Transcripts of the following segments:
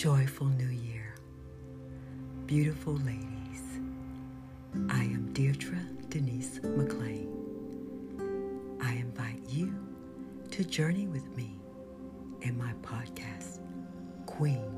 joyful new year. Beautiful ladies, I am Deirdre Denise McClain. I invite you to journey with me in my podcast, Queen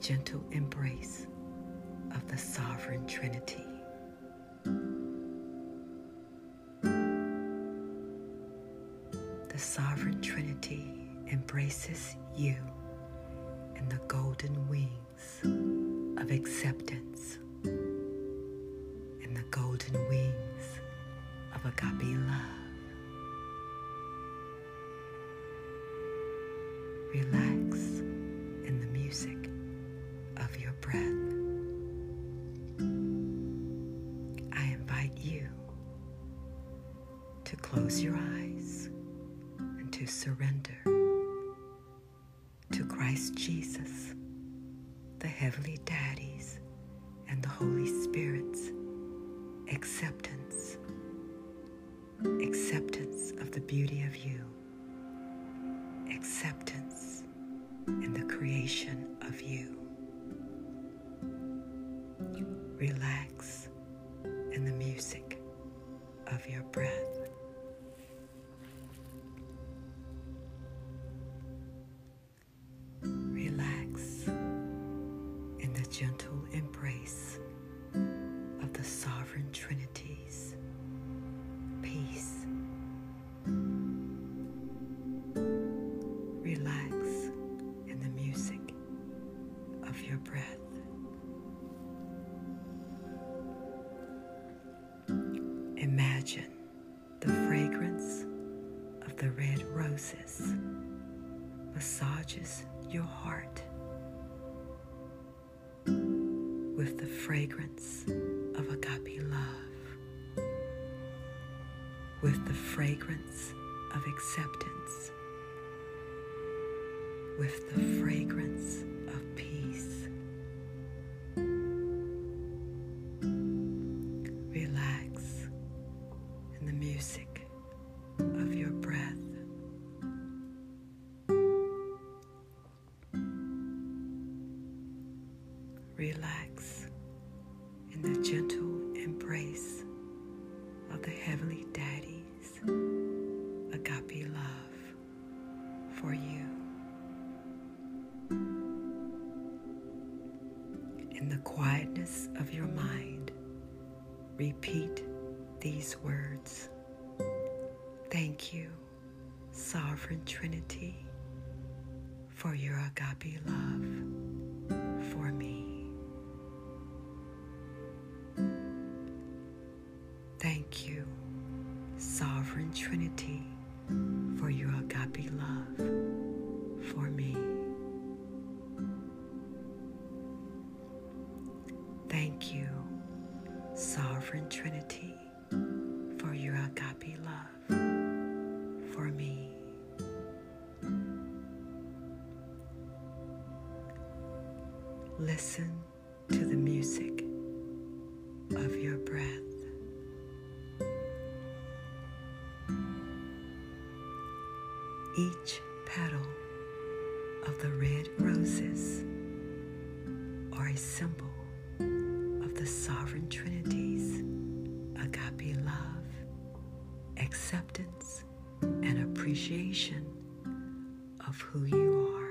gentle embrace of the Sovereign Trinity. The Sovereign Trinity embraces you in the golden wings of acceptance, in the golden wings of agape love. Heavenly Daddy. the red roses massages your heart with the fragrance of agape love, with the fragrance of acceptance, with the fragrance of peace. Listen to the music of your breath. Each petal of the red roses are a symbol of the sovereign trinities agape love, acceptance, and appreciation of who you are.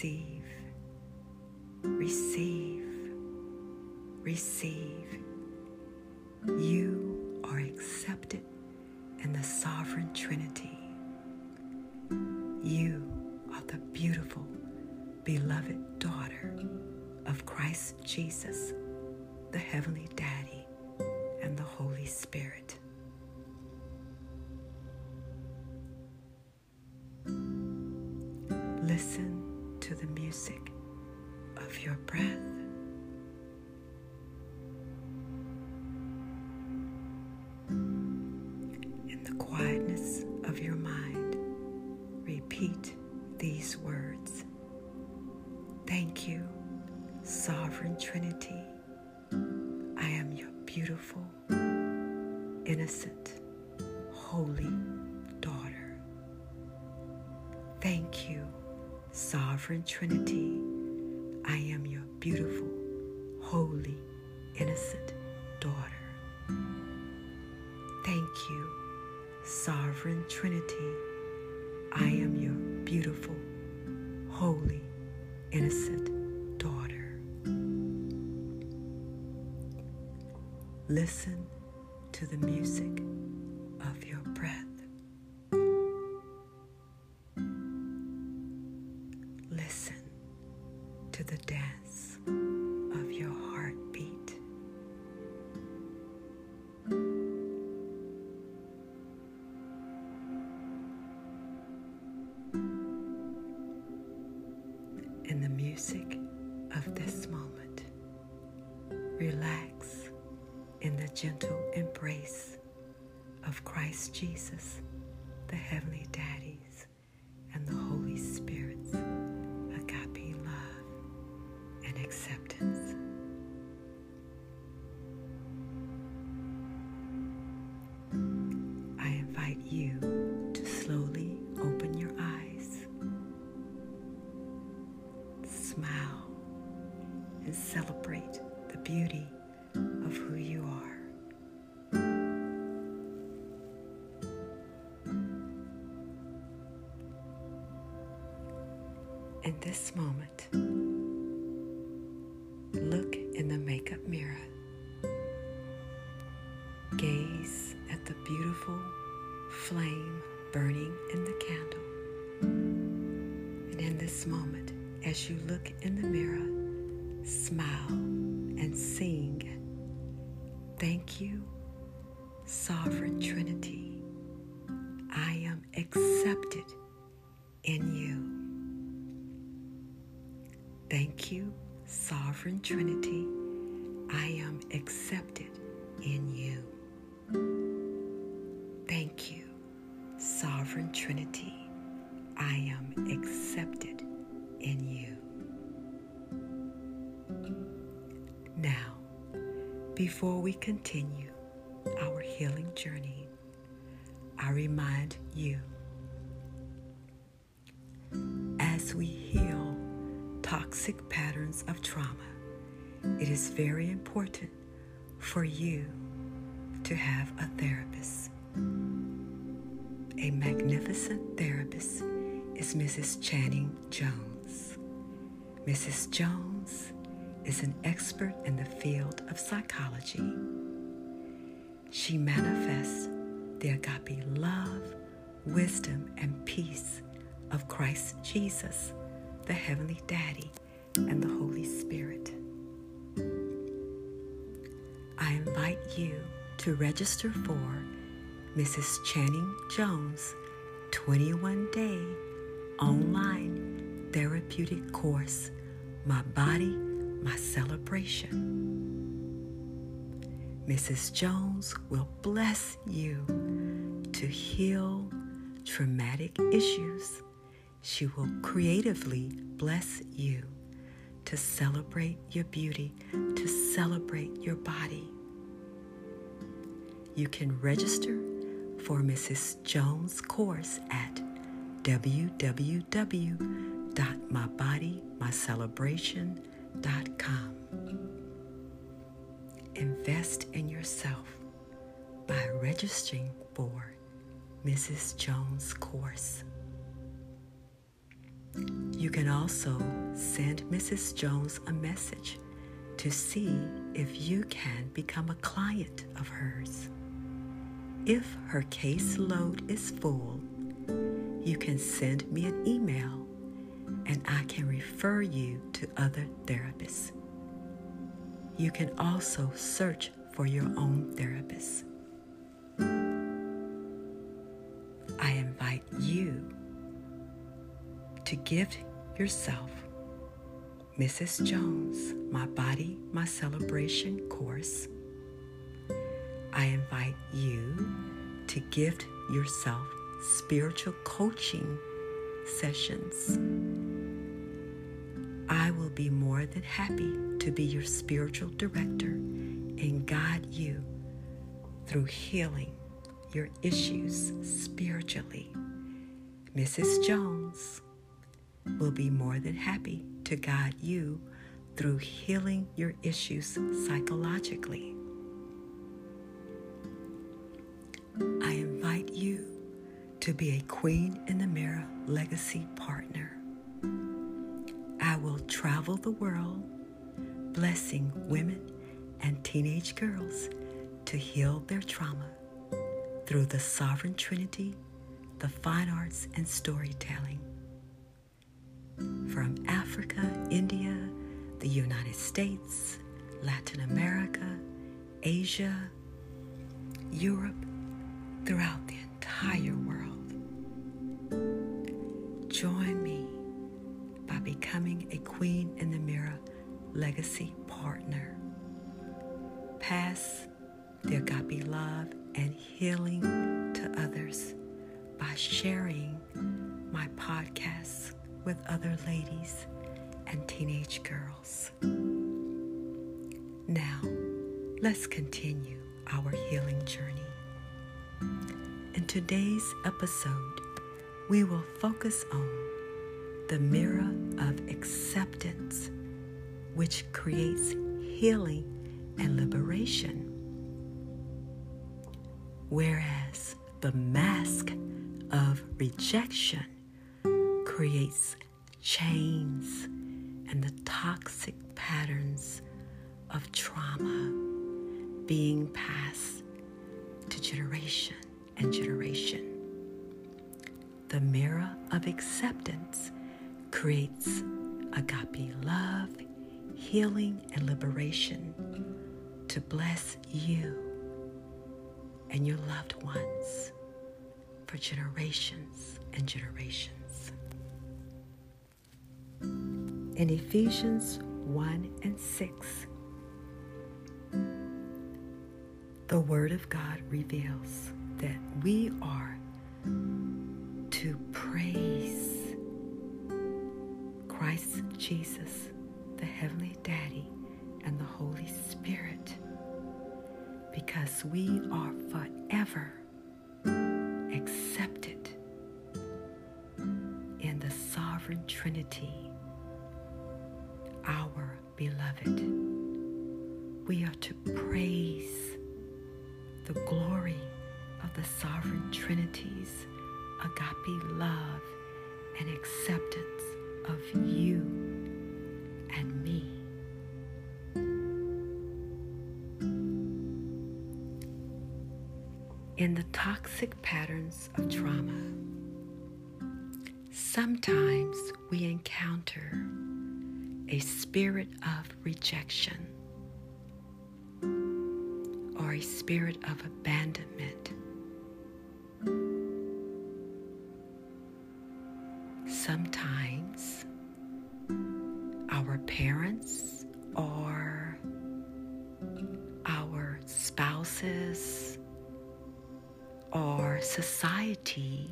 receive, receive, receive. You are accepted in the sovereign Trinity. You are the beautiful, beloved daughter of Christ Jesus, the Heavenly Daddy, and the Holy Spirit. Listen to the music of your breath. Trinity. gentle embrace of Christ Jesus. in this moment, look in the makeup mirror. Gaze at the beautiful flame burning in the candle. And in this moment, as you look in the before we continue our healing journey, I remind you as we heal toxic patterns of trauma, it is very important for you to have a therapist. A magnificent therapist is Mrs. Channing Jones. Mrs. Jones is an expert in the field of psychology. She manifests the agape love, wisdom, and peace of Christ Jesus, the Heavenly Daddy, and the Holy Spirit. I invite you to register for Mrs. Channing Jones 21 day online therapeutic course, My Body, My Celebration. Mrs. Jones will bless you to heal traumatic issues. She will creatively bless you to celebrate your beauty, to celebrate your body. You can register for Mrs. Jones' course at www.mybodymycelebration.com. Invest in yourself by registering for Mrs. Jones' course. You can also send Mrs. Jones a message to see if you can become a client of hers. If her caseload is full, you can send me an email and I can refer you to other therapists. You can also search for your own therapist. I invite you to gift yourself Mrs. Jones, My Body, My Celebration course. I invite you to gift yourself spiritual coaching sessions. I will be more than happy to be your spiritual director and guide you through healing your issues spiritually. Mrs. Jones will be more than happy to guide you through healing your issues psychologically. I invite you to be a Queen in the Mirror legacy partner. I will travel the world blessing women and teenage girls to heal their trauma through the sovereign trinity, the fine arts, and storytelling. From Africa, India, the United States, Latin America, Asia, Europe, throughout the entire world. Join me by becoming a Queen in the Mirror legacy partner. Pass the agape love and healing to others by sharing my podcasts with other ladies and teenage girls. Now, let's continue our healing journey. In today's episode, we will focus on the mirror of acceptance, which creates healing and liberation. Whereas the mask of rejection creates chains and the toxic patterns of trauma being passed to generation and generation. The mirror of acceptance creates agape love, healing, and liberation to bless you and your loved ones for generations and generations. In Ephesians 1 and 6, the Word of God reveals that we are to praise Christ Jesus, the Heavenly Daddy, and the Holy Spirit because we are forever accepted in the sovereign Trinity, our beloved. We are to praise the glory of the sovereign Trinity's agape love and acceptance of you and me. In the toxic patterns of trauma, sometimes we encounter a spirit of rejection or a spirit of abandonment. Sometimes parents or our spouses or society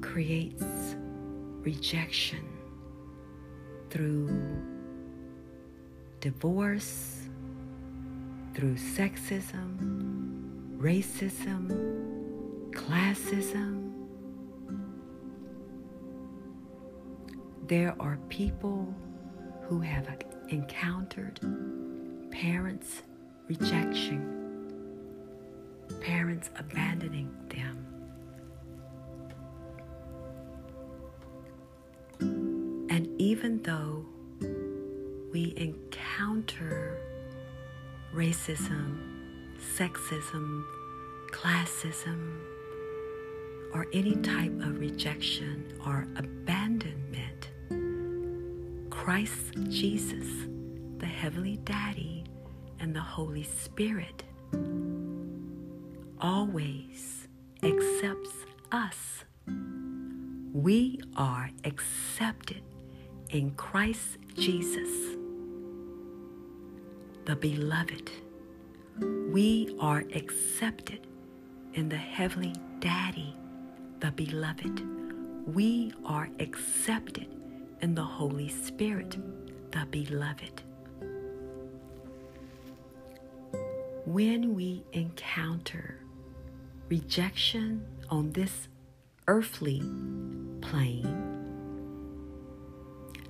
creates rejection through divorce, through sexism, racism, classism. There are people who have encountered parents' rejection, parents abandoning them. And even though we encounter racism, sexism, classism, or any type of rejection or abandonment, Christ Jesus, the Heavenly Daddy, and the Holy Spirit always accepts us. We are accepted in Christ Jesus the beloved. We are accepted in the Heavenly Daddy, the beloved. We are accepted in the Holy Spirit, the beloved. When we encounter rejection on this earthly plane,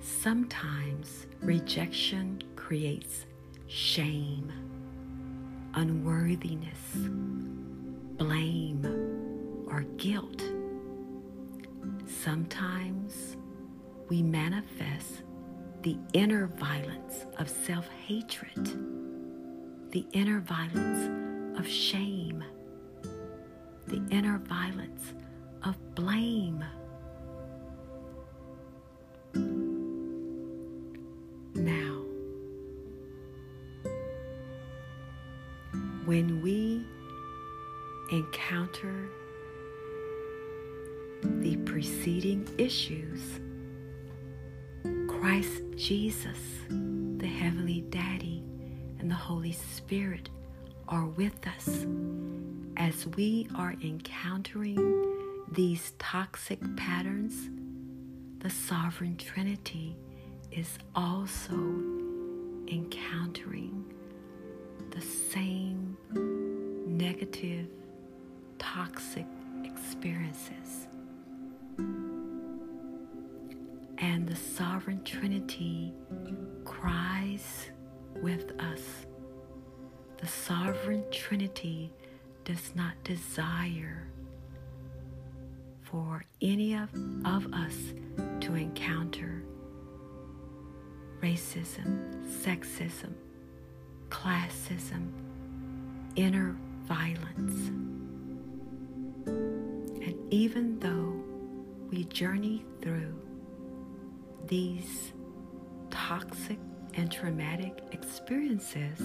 sometimes rejection creates shame, unworthiness, blame, or guilt. Sometimes we manifest the inner violence of self hatred, the inner violence of shame, the inner violence of blame. Now, when we encounter the preceding issues, Jesus, the Heavenly Daddy, and the Holy Spirit are with us as we are encountering these toxic patterns. The Sovereign Trinity is also encountering the same negative, toxic experiences. And the Sovereign Trinity cries with us. The Sovereign Trinity does not desire for any of, of us to encounter racism, sexism, classism, inner violence. And even though we journey through these toxic and traumatic experiences,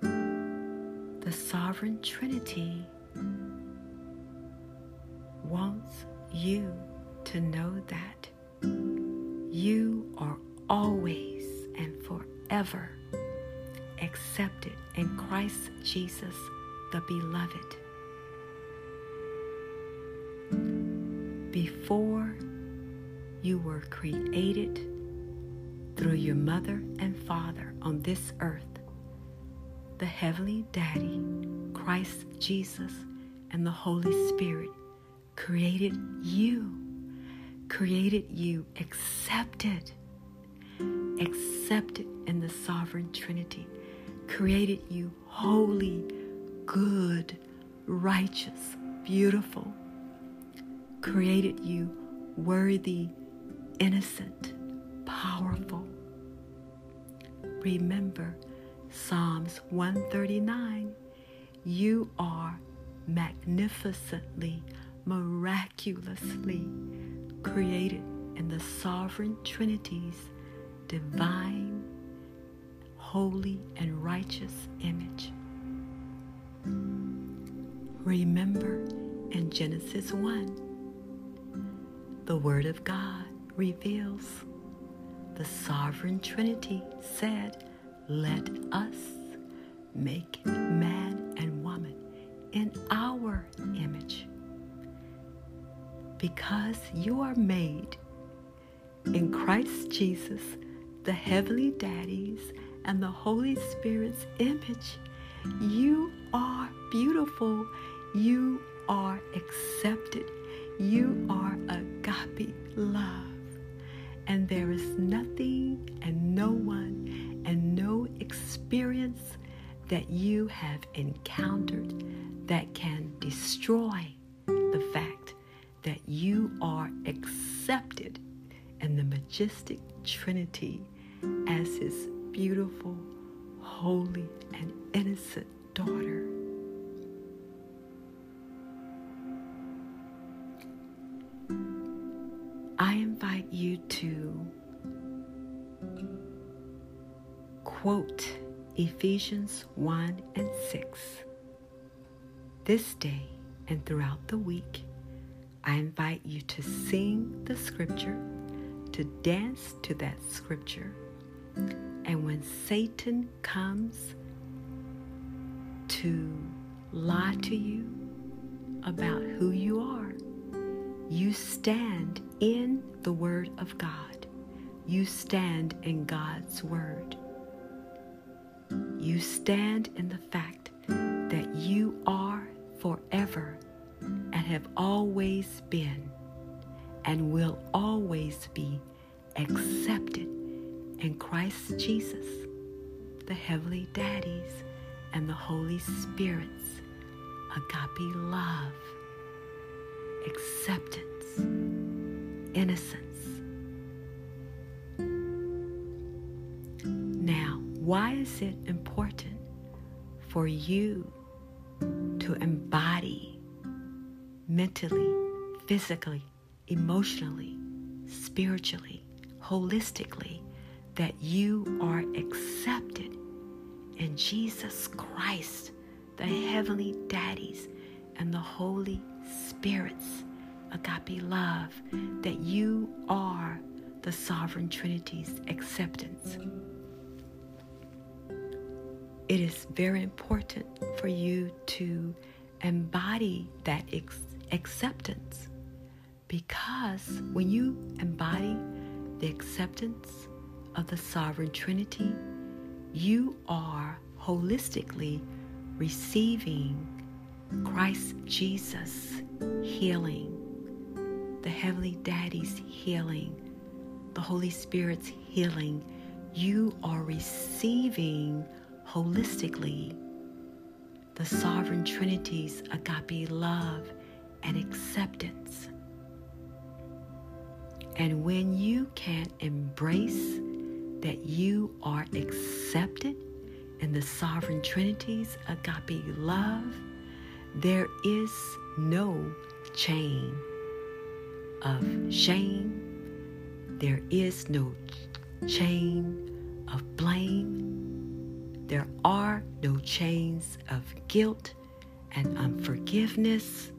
the Sovereign Trinity wants you to know that you are always and forever accepted in Christ Jesus, the beloved. Before you were created through your mother and father on this earth, the Heavenly Daddy, Christ Jesus, and the Holy Spirit created you, created you accepted, accepted in the sovereign Trinity, created you holy, good, righteous, beautiful, created you worthy, innocent, powerful. Remember Psalms 139 You are magnificently, miraculously created in the sovereign Trinity's divine, holy, and righteous image. Remember in Genesis 1 the Word of God reveals. The sovereign Trinity said, Let us make man and woman in our image. Because you are made in Christ Jesus, the Heavenly Daddy's and the Holy Spirit's image, you are beautiful. You are accepted. You are agape love. And there is nothing and no one and no experience that you have encountered that can destroy the fact that you are accepted in the majestic Trinity as his beautiful, holy, and innocent daughter. I invite you to quote Ephesians 1 and 6. This day and throughout the week, I invite you to sing the scripture, to dance to that scripture, and when Satan comes to lie to you about who you are, you stand in the Word of God. You stand in God's Word. You stand in the fact that you are forever and have always been and will always be accepted in Christ Jesus, the Heavenly Daddies, and the Holy Spirit's agape love acceptance, innocence. Now, why is it important for you to embody mentally, physically, emotionally, spiritually, holistically that you are accepted in Jesus Christ, the Heavenly Daddy's and the Holy Spirit's agape love, that you are the sovereign Trinity's acceptance. It is very important for you to embody that ex- acceptance because when you embody the acceptance of the sovereign Trinity, you are holistically receiving Christ Jesus healing, the Heavenly Daddy's healing, the Holy Spirit's healing. You are receiving holistically the Sovereign Trinity's agape love and acceptance. And when you can embrace that you are accepted in the Sovereign Trinity's agape love, there is no chain of shame. There is no chain of blame. There are no chains of guilt and unforgiveness.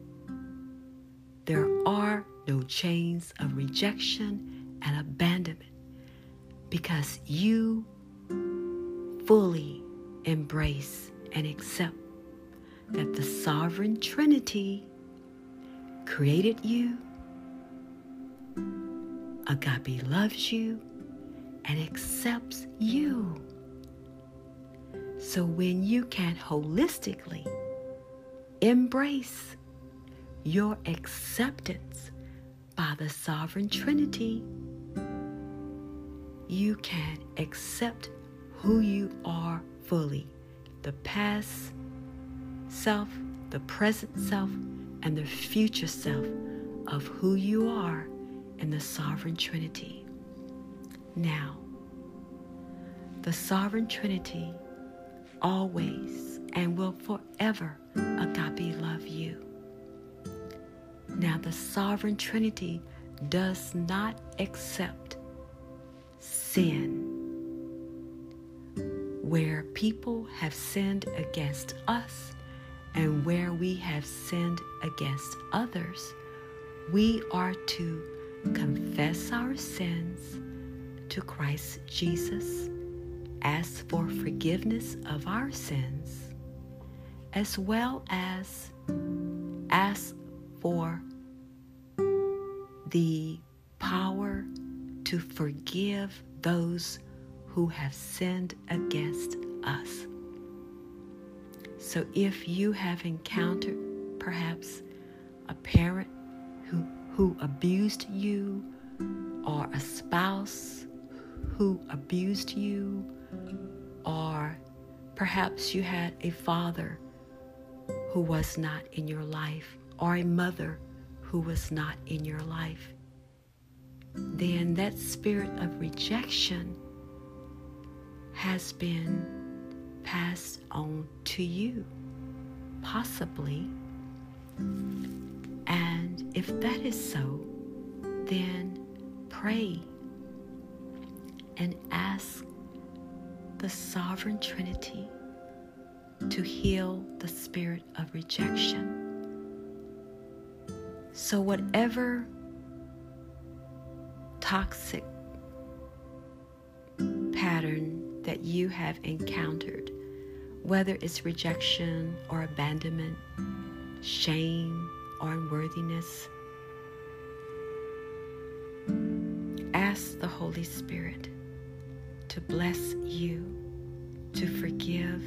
There are no chains of rejection and abandonment because you fully embrace and accept that the sovereign Trinity created you, agape loves you, and accepts you. So when you can holistically embrace your acceptance by the sovereign Trinity, you can accept who you are fully the past self, the present self, and the future self of who you are in the sovereign Trinity. Now, the sovereign Trinity always and will forever agape love you. Now, the sovereign Trinity does not accept sin. Where people have sinned against us and where we have sinned against others, we are to confess our sins to Christ Jesus, ask for forgiveness of our sins, as well as ask for the power to forgive those who have sinned against us. So if you have encountered perhaps a parent who, who abused you, or a spouse who abused you, or perhaps you had a father who was not in your life, or a mother who was not in your life, then that spirit of rejection has been passed on to you, possibly. And if that is so, then pray and ask the sovereign Trinity to heal the spirit of rejection. So, whatever toxic pattern that you have encountered, whether it's rejection or abandonment, shame or unworthiness, ask the Holy Spirit to bless you to forgive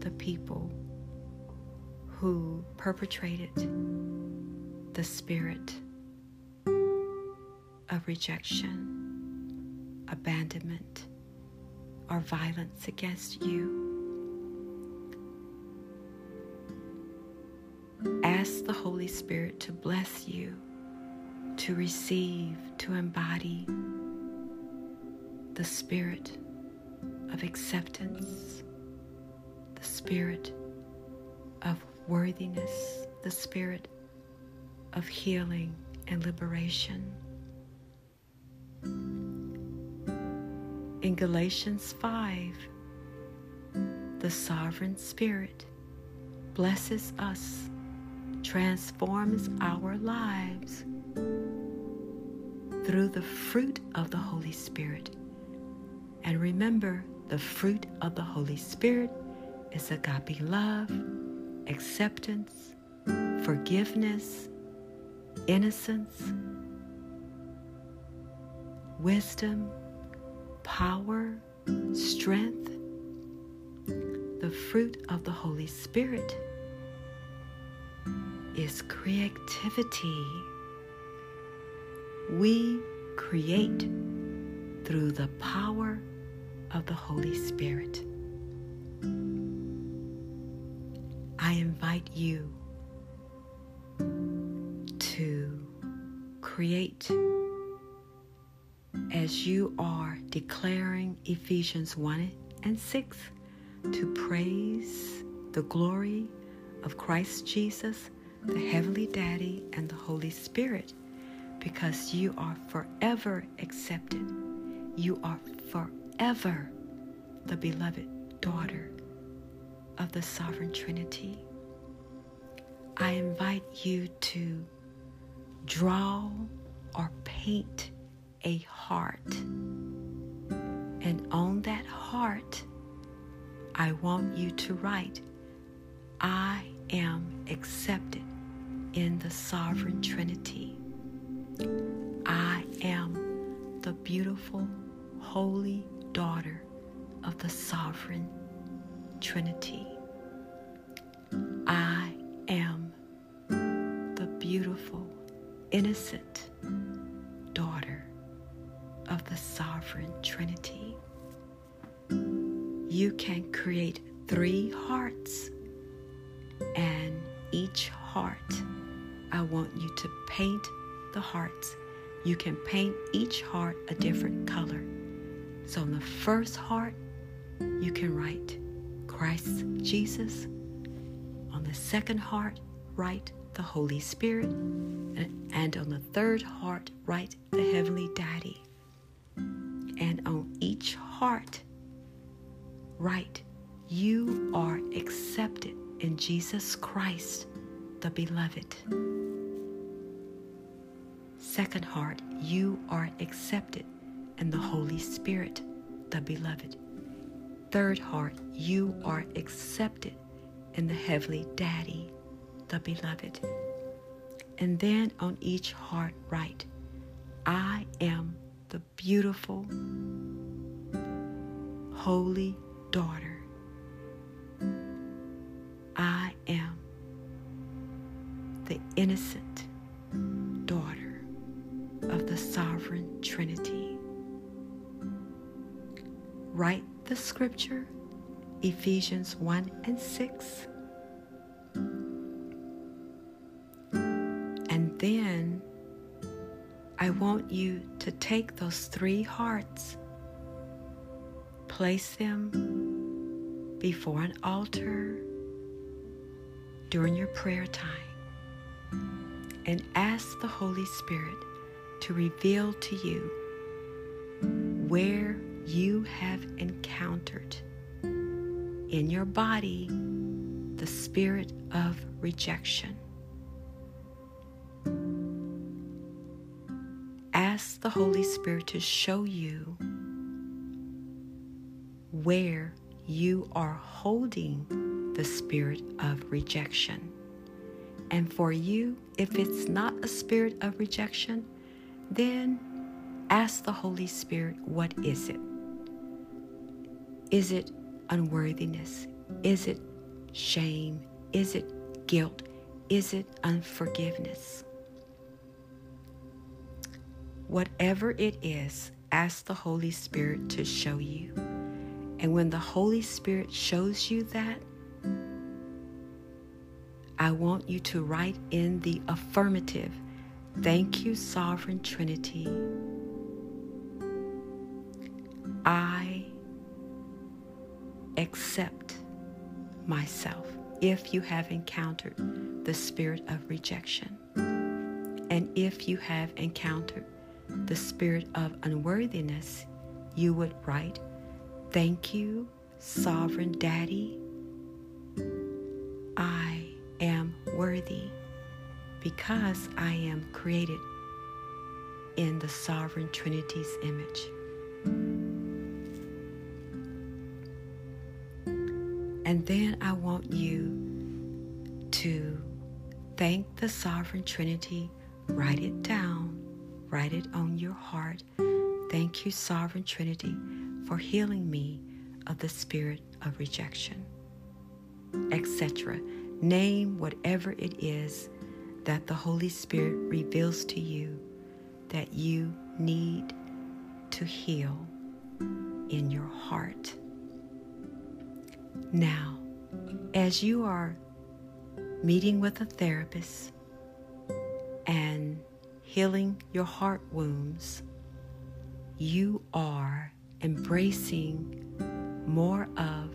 the people who perpetrated the spirit of rejection, abandonment, or violence against you. Ask the Holy Spirit to bless you, to receive, to embody the spirit of acceptance, the spirit of worthiness, the spirit of healing and liberation. In Galatians 5, the sovereign spirit blesses us, transforms our lives through the fruit of the Holy Spirit. And remember, the fruit of the Holy Spirit is agape love, acceptance, forgiveness, innocence, wisdom, power, strength, the fruit of the Holy Spirit is creativity. We create through the power of the Holy Spirit. I invite you to create as you are declaring Ephesians 1 and 6 to praise the glory of Christ Jesus, the Heavenly Daddy, and the Holy Spirit because you are forever accepted. You are forever the beloved daughter of the Sovereign Trinity. I invite you to draw or paint a heart. And on that heart, I want you to write, I am accepted in the sovereign Trinity. I am the beautiful, holy daughter of the sovereign Trinity. I am the beautiful, innocent daughter of the sovereign Trinity. You can create three hearts, and each heart, I want you to paint the hearts. You can paint each heart a different color. So, on the first heart, you can write Christ Jesus. On the second heart, write the Holy Spirit. And on the third heart, write the Heavenly Daddy. And on each heart, write, You are accepted in Jesus Christ, the Beloved. Second heart, you are accepted in the Holy Spirit, the Beloved. Third heart, you are accepted in the Heavenly Daddy, the Beloved. And then on each heart, write, I am the beautiful, holy daughter. The innocent daughter of the sovereign Trinity. Write the scripture, Ephesians 1 and 6. And then I want you to take those three hearts, place them before an altar during your prayer time, and ask the Holy Spirit to reveal to you where you have encountered in your body the spirit of rejection. Ask the Holy Spirit to show you where you are holding the spirit of rejection. And for you, if it's not a spirit of rejection, then ask the Holy Spirit, what is it? Is it unworthiness? Is it shame? Is it guilt? Is it unforgiveness? Whatever it is, ask the Holy Spirit to show you. And when the Holy Spirit shows you that, I want you to write in the affirmative Thank you, Sovereign Trinity. I accept myself if you have encountered the spirit of rejection. And if you have encountered the spirit of unworthiness, you would write, Thank you, Sovereign Daddy. Worthy because I am created in the Sovereign Trinity's image. And then I want you to thank the Sovereign Trinity, write it down, write it on your heart. Thank you, Sovereign Trinity, for healing me of the spirit of rejection, etc. Name whatever it is that the Holy Spirit reveals to you that you need to heal in your heart. Now, as you are meeting with a therapist and healing your heart wounds, you are embracing more of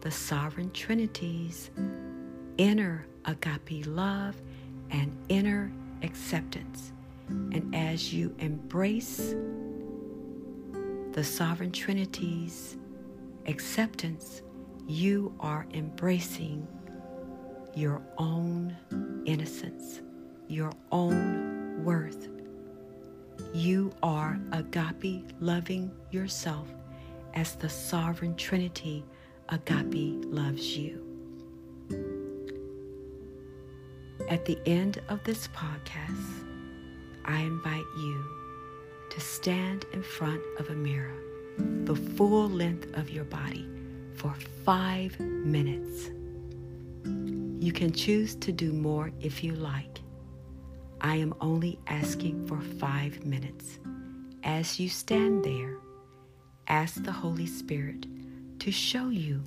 the Sovereign Trinity's inner agape love and inner acceptance. And as you embrace the Sovereign Trinity's acceptance, you are embracing your own innocence, your own worth. You are agape loving yourself as the sovereign trinity Agape loves you. At the end of this podcast, I invite you to stand in front of a mirror, the full length of your body, for five minutes. You can choose to do more if you like. I am only asking for five minutes. As you stand there, ask the Holy Spirit to show you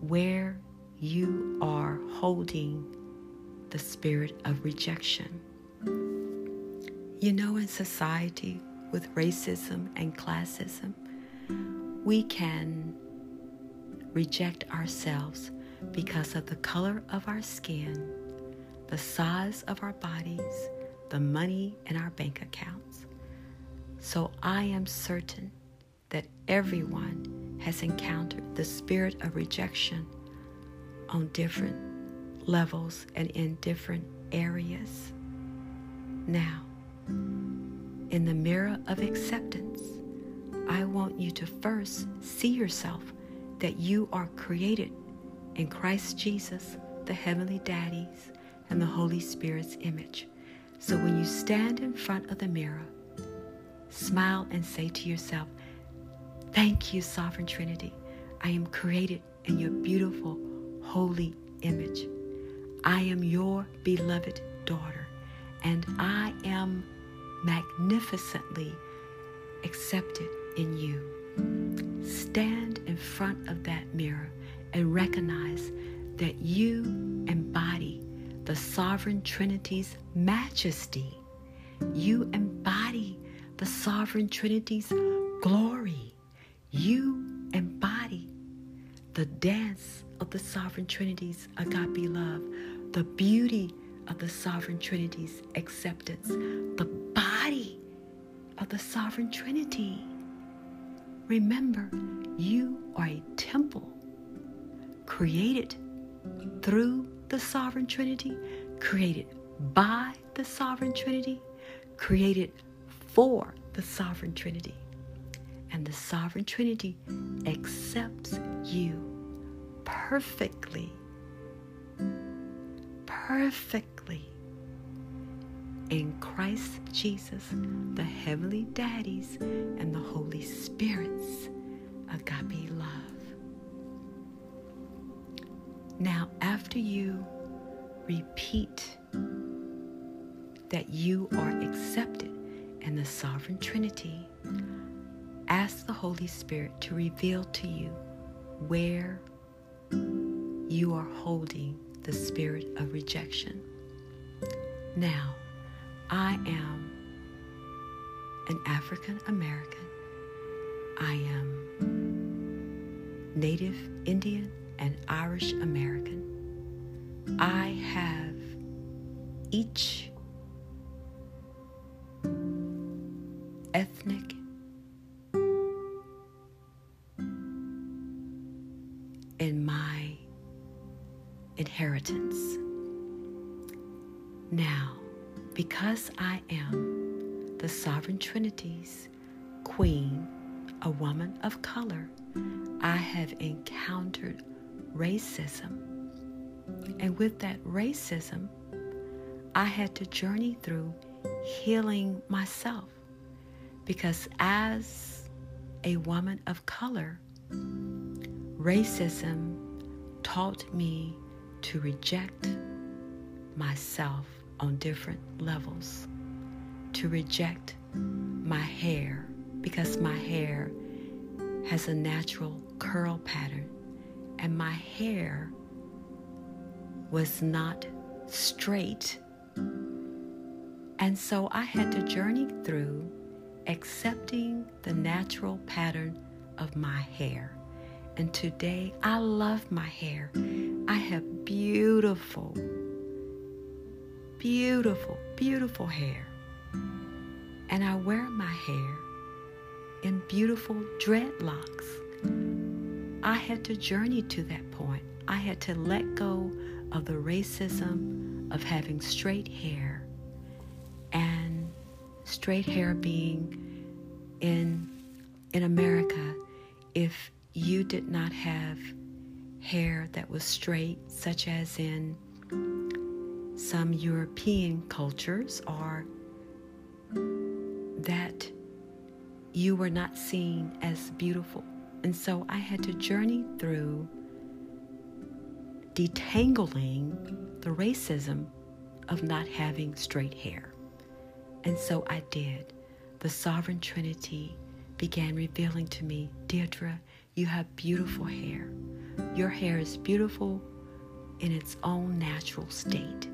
where you are holding the spirit of rejection. You know, in society with racism and classism, we can reject ourselves because of the color of our skin, the size of our bodies, the money in our bank accounts. So I am certain that everyone has encountered the spirit of rejection on different levels and in different areas. Now, in the mirror of acceptance, I want you to first see yourself that you are created in Christ Jesus, the Heavenly Daddy's, and the Holy Spirit's image. So when you stand in front of the mirror, smile and say to yourself, Thank you, Sovereign Trinity. I am created in your beautiful, holy image. I am your beloved daughter, and I am magnificently accepted in you. Stand in front of that mirror and recognize that you embody the sovereign Trinity's majesty. You embody the sovereign Trinity's glory. You embody the dance of the sovereign Trinity's agape love, the beauty of the sovereign Trinity's acceptance, the body of the sovereign Trinity. Remember, you are a temple created through the sovereign Trinity, created by the sovereign Trinity, created for the sovereign Trinity. And the sovereign Trinity accepts you perfectly. Perfectly. In Christ Jesus, the Heavenly Daddy's and the Holy Spirit's agape love. Now, after you repeat that you are accepted in the Sovereign Trinity, ask the Holy Spirit to reveal to you where you are holding the spirit of rejection. Now, I am an African American. I am Native Indian and Irish American. I have each ethnic Sovereign Trinity's Queen, a woman of color, I have encountered racism. And with that racism, I had to journey through healing myself. Because as a woman of color, racism taught me to reject myself on different levels, to reject my hair because my hair has a natural curl pattern and my hair was not straight. And so I had to journey through accepting the natural pattern of my hair. And today I love my hair. I have beautiful, beautiful, beautiful hair. And I wear my hair in beautiful dreadlocks. I had to journey to that point. I had to let go of the racism of having straight hair and straight hair being in in America if you did not have hair that was straight, such as in some European cultures, or that you were not seen as beautiful. And so I had to journey through detangling the racism of not having straight hair. And so I did. The sovereign Trinity began revealing to me, Deirdre, you have beautiful hair. Your hair is beautiful in its own natural state.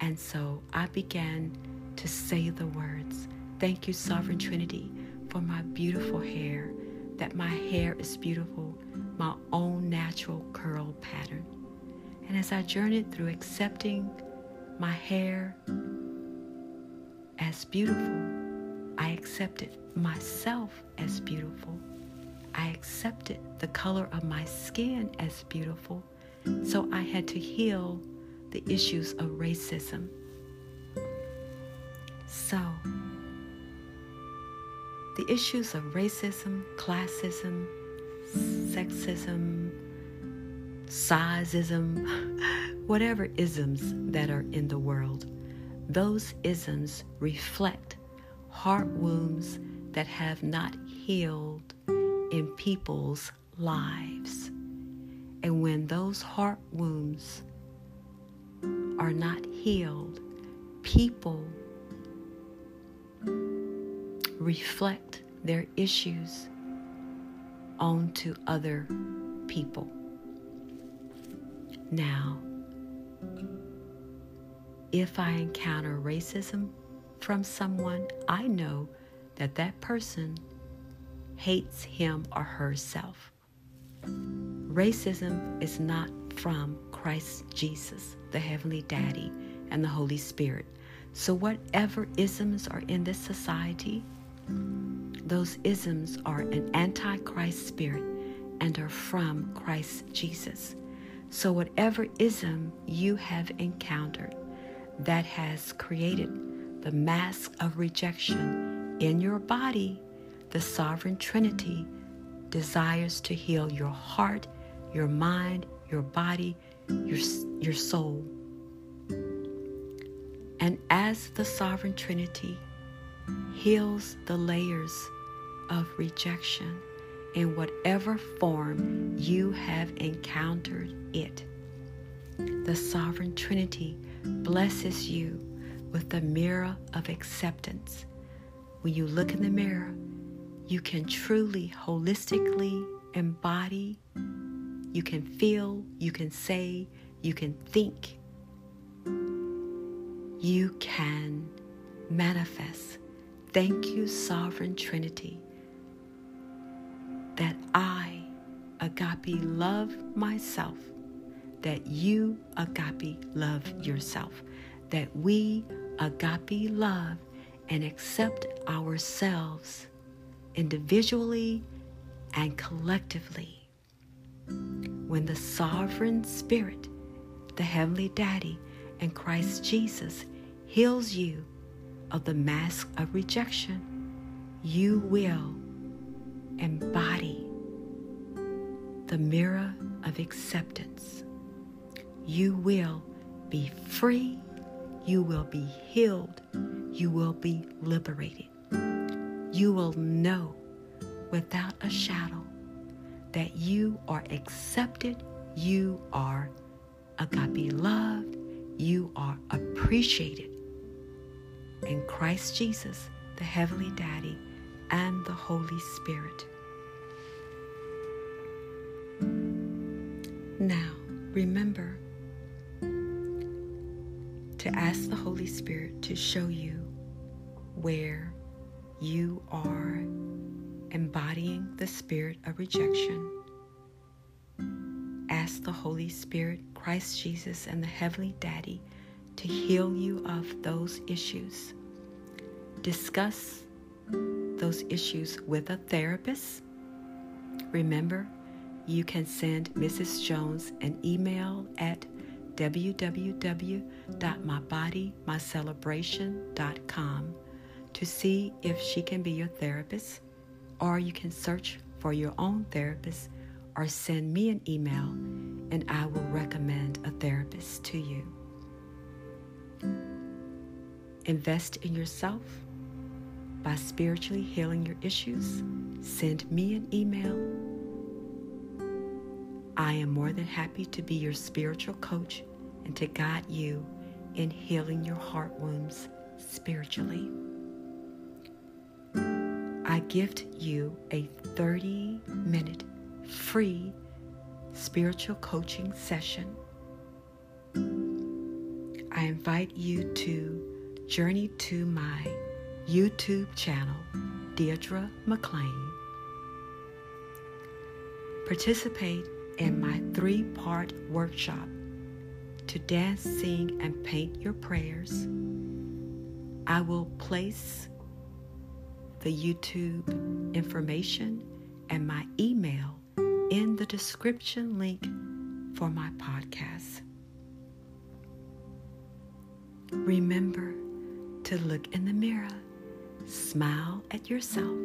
And so I began to say the words, Thank you, Sovereign Trinity, for my beautiful hair, that my hair is beautiful, my own natural curl pattern. And as I journeyed through accepting my hair as beautiful, I accepted myself as beautiful. I accepted the color of my skin as beautiful. So I had to heal the issues of racism. So, the issues of racism, classism, sexism, sizeism, whatever isms that are in the world, those isms reflect heart wounds that have not healed in people's lives. And when those heart wounds are not healed, people reflect their issues onto other people. Now, if I encounter racism from someone, I know that that person hates him or herself. Racism is not from Christ Jesus, the Heavenly Daddy, and the Holy Spirit. So, whatever isms are in this society, those isms are an antichrist spirit and are from Christ Jesus. So, whatever ism you have encountered that has created the mask of rejection in your body, the sovereign Trinity desires to heal your heart, your mind, your body, your, your soul. And as the sovereign Trinity heals the layers of rejection in whatever form you have encountered it, the sovereign Trinity blesses you with the mirror of acceptance. When you look in the mirror, you can truly holistically embody, you can feel, you can say, you can think, you can manifest. Thank you, Sovereign Trinity, that I, Agape, love myself, that you, Agape, love yourself, that we, Agape, love and accept ourselves individually and collectively. When the sovereign spirit, the heavenly daddy, and Christ Jesus heals you of the mask of rejection, you will embody the mirror of acceptance. You will be free, you will be healed, you will be liberated. You will know without a shadow that you are accepted, you are agape loved, you are appreciated in Christ Jesus, the Heavenly Daddy, and the Holy Spirit. Now, remember to ask the Holy Spirit to show you where you are embodying the spirit of rejection. Ask the Holy Spirit, Christ Jesus, and the Heavenly Daddy to heal you of those issues. Discuss those issues with a therapist. Remember, you can send Mrs. Jones an email at www.mybodymycelebration.com to see if she can be your therapist, or you can search for your own therapist or send me an email and I will recommend a therapist to you. Invest in yourself by spiritually healing your issues. Send me an email. I am more than happy to be your spiritual coach and to guide you in healing your heart wounds spiritually. I gift you a 30 minute free spiritual coaching session. I invite you to journey to my YouTube channel, Deirdre McClain. Participate in my three part workshop to dance, sing, and paint your prayers. I will place the YouTube information and my email in the description link for my podcast. Remember to look in the mirror, smile at yourself,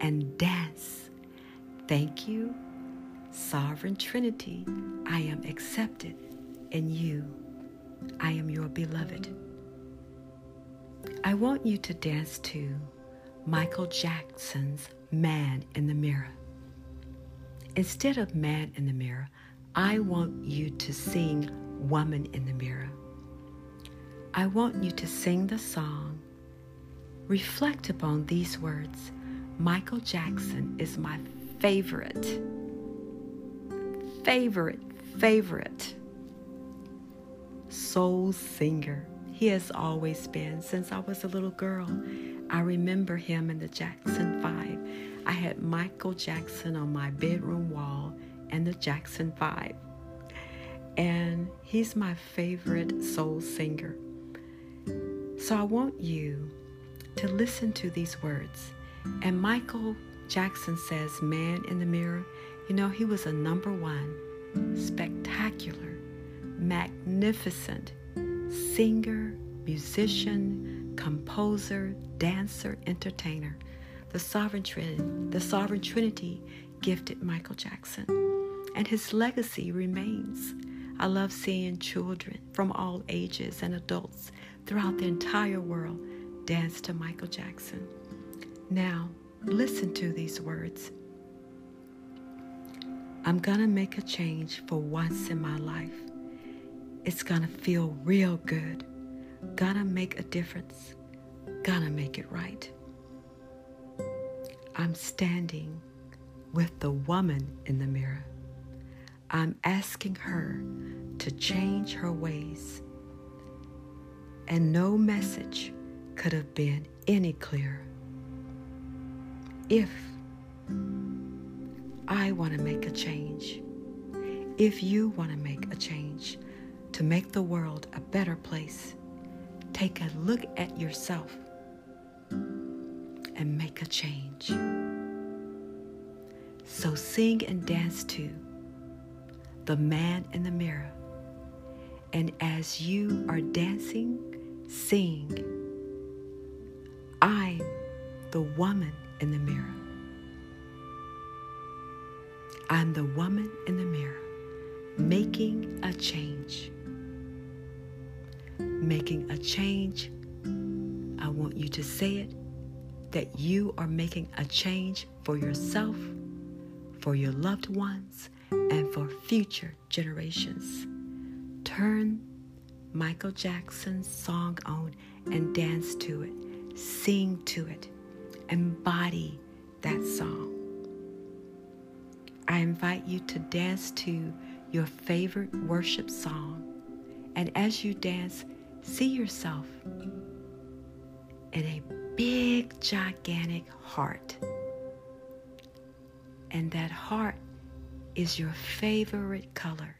and dance. Thank you, Sovereign Trinity. I am accepted in you. I am your beloved. I want you to dance to Michael Jackson's Man in the Mirror. Instead of Man in the Mirror, I want you to sing Woman in the Mirror. I want you to sing the song. Reflect upon these words. Michael Jackson is my favorite, favorite, favorite soul singer. He has always been since I was a little girl. I remember him in the Jackson 5. I had Michael Jackson on my bedroom wall and the Jackson 5. And he's my favorite soul singer. So I want you to listen to these words. And Michael Jackson says, Man in the Mirror, you know, he was a number one, spectacular, magnificent singer, musician, composer, dancer, entertainer. The sovereign Trinity, the sovereign Trinity gifted Michael Jackson, and his legacy remains. I love seeing children from all ages and adults throughout the entire world dance to Michael Jackson. Now, listen to these words. I'm to make a change for once in my life. It's to feel real good. Gonna make a difference. Gonna make it right. I'm standing with the woman in the mirror. I'm asking her to change her ways. And no message could have been any clearer. If I want to make a change, if you want to make a change to make the world a better place, take a look at yourself and make a change. So sing and dance to the man in the mirror. And as you are dancing, sing, I'm the woman in the mirror. I'm the woman in the mirror making a change making a change, I want you to say it that you are making a change for yourself, for your loved ones, and for future generations. Turn Michael Jackson's song on and dance to it, sing to it, embody that song. I invite you to dance to your favorite worship song. And as you dance, See yourself in a big, gigantic heart. And that heart is your favorite color.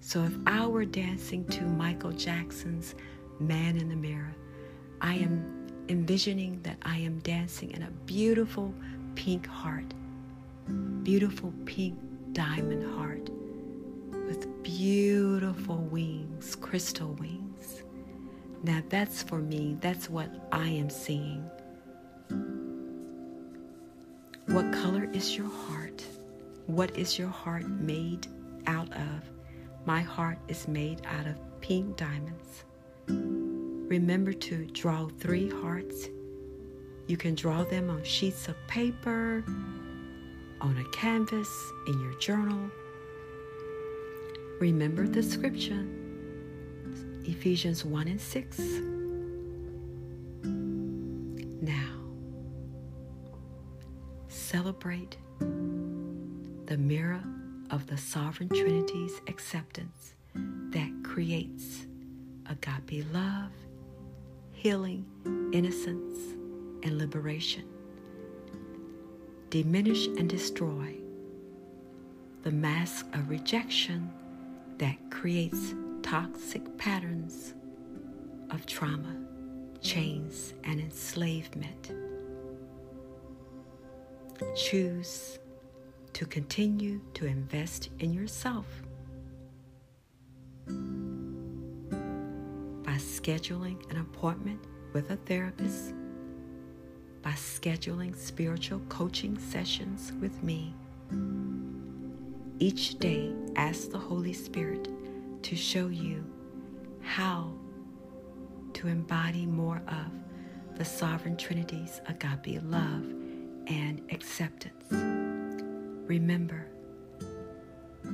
So if I were dancing to Michael Jackson's Man in the Mirror, I am envisioning that I am dancing in a beautiful pink heart, beautiful pink diamond heart with beautiful wings, crystal wings. Now that's for me, that's what I am seeing. What color is your heart? What is your heart made out of? My heart is made out of pink diamonds. Remember to draw three hearts. You can draw them on sheets of paper, on a canvas, in your journal. Remember the scripture Ephesians 1 and 6. The Sovereign Trinity's acceptance that creates agape love, healing, innocence, and liberation. Diminish and destroy the mask of rejection that creates toxic patterns of trauma, chains, and enslavement. Choose to continue to invest in yourself by scheduling an appointment with a therapist, by scheduling spiritual coaching sessions with me. Each day, ask the Holy Spirit to show you how to embody more of the Sovereign Trinity's agape love and acceptance. Remember,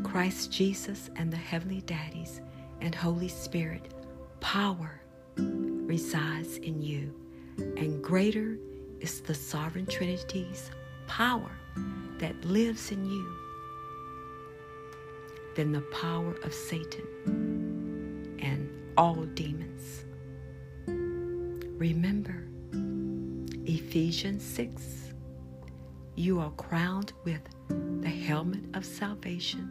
Christ Jesus and the Heavenly Daddies and Holy Spirit power resides in you, and greater is the Sovereign Trinity's power that lives in you than the power of Satan and all demons. Remember Ephesians 6 you are crowned with helmet of salvation,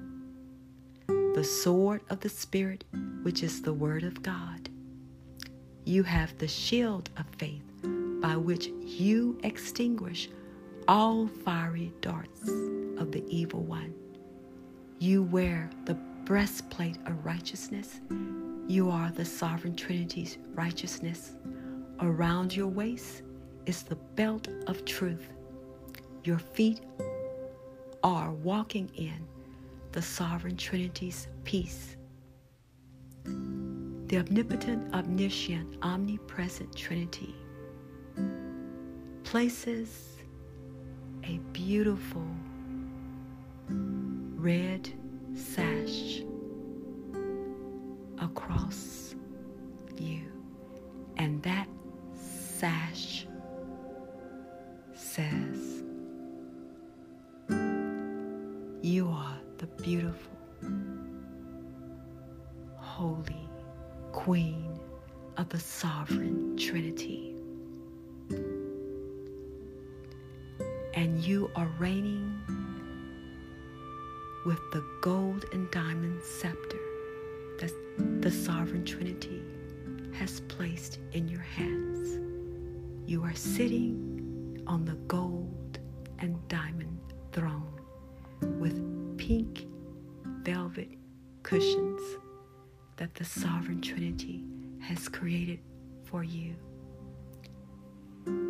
the sword of the Spirit, which is the Word of God. You have the shield of faith by which you extinguish all fiery darts of the evil one. You wear the breastplate of righteousness. You are the sovereign Trinity's righteousness. Around your waist is the belt of truth. Your feet are walking in the sovereign Trinity's peace. The omnipotent, omniscient, omnipresent Trinity places a beautiful red sash across you, and that sash says, You are the beautiful, holy Queen of the Sovereign Trinity. And you are reigning with the gold and diamond scepter that the Sovereign Trinity has placed in your hands. You are sitting on the gold and diamond throne with pink velvet cushions that the Sovereign Trinity has created for you.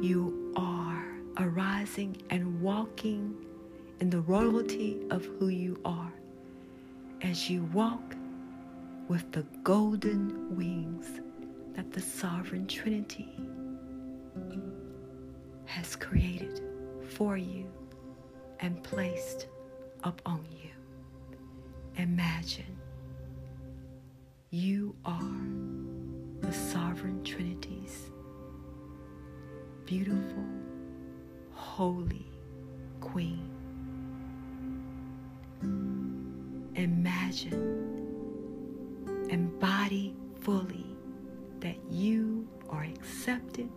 You are arising and walking in the royalty of who you are as you walk with the golden wings that the Sovereign Trinity has created for you and placed upon you. Imagine you are the sovereign Trinity's beautiful, holy Queen. Imagine, embody fully that you are accepted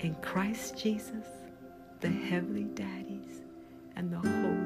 in Christ Jesus, the Heavenly Daddies, and the Holy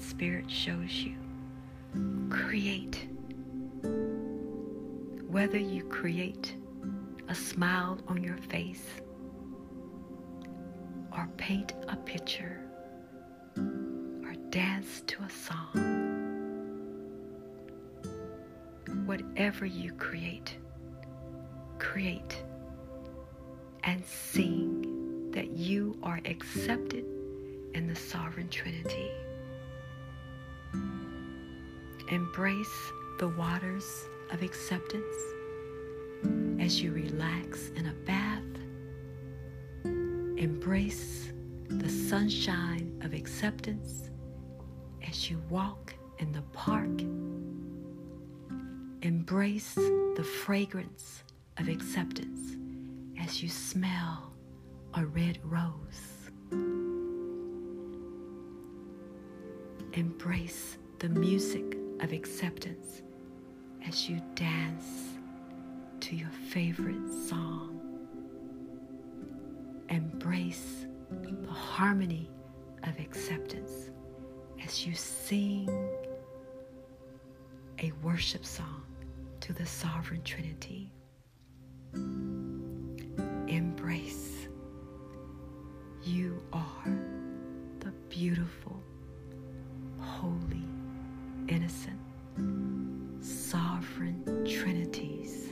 Spirit shows you, create. Whether you create a smile on your face or paint a picture or dance to a song, whatever you create, create and sing that you are accepted in the sovereign Trinity. Embrace the waters of acceptance as you relax in a bath. Embrace the sunshine of acceptance as you walk in the park. Embrace the fragrance of acceptance as you smell a red rose. Embrace the music of acceptance as you dance to your favorite song. Embrace the harmony of acceptance as you sing a worship song to the Sovereign Trinity. Embrace. You are the beautiful innocent, sovereign trinities.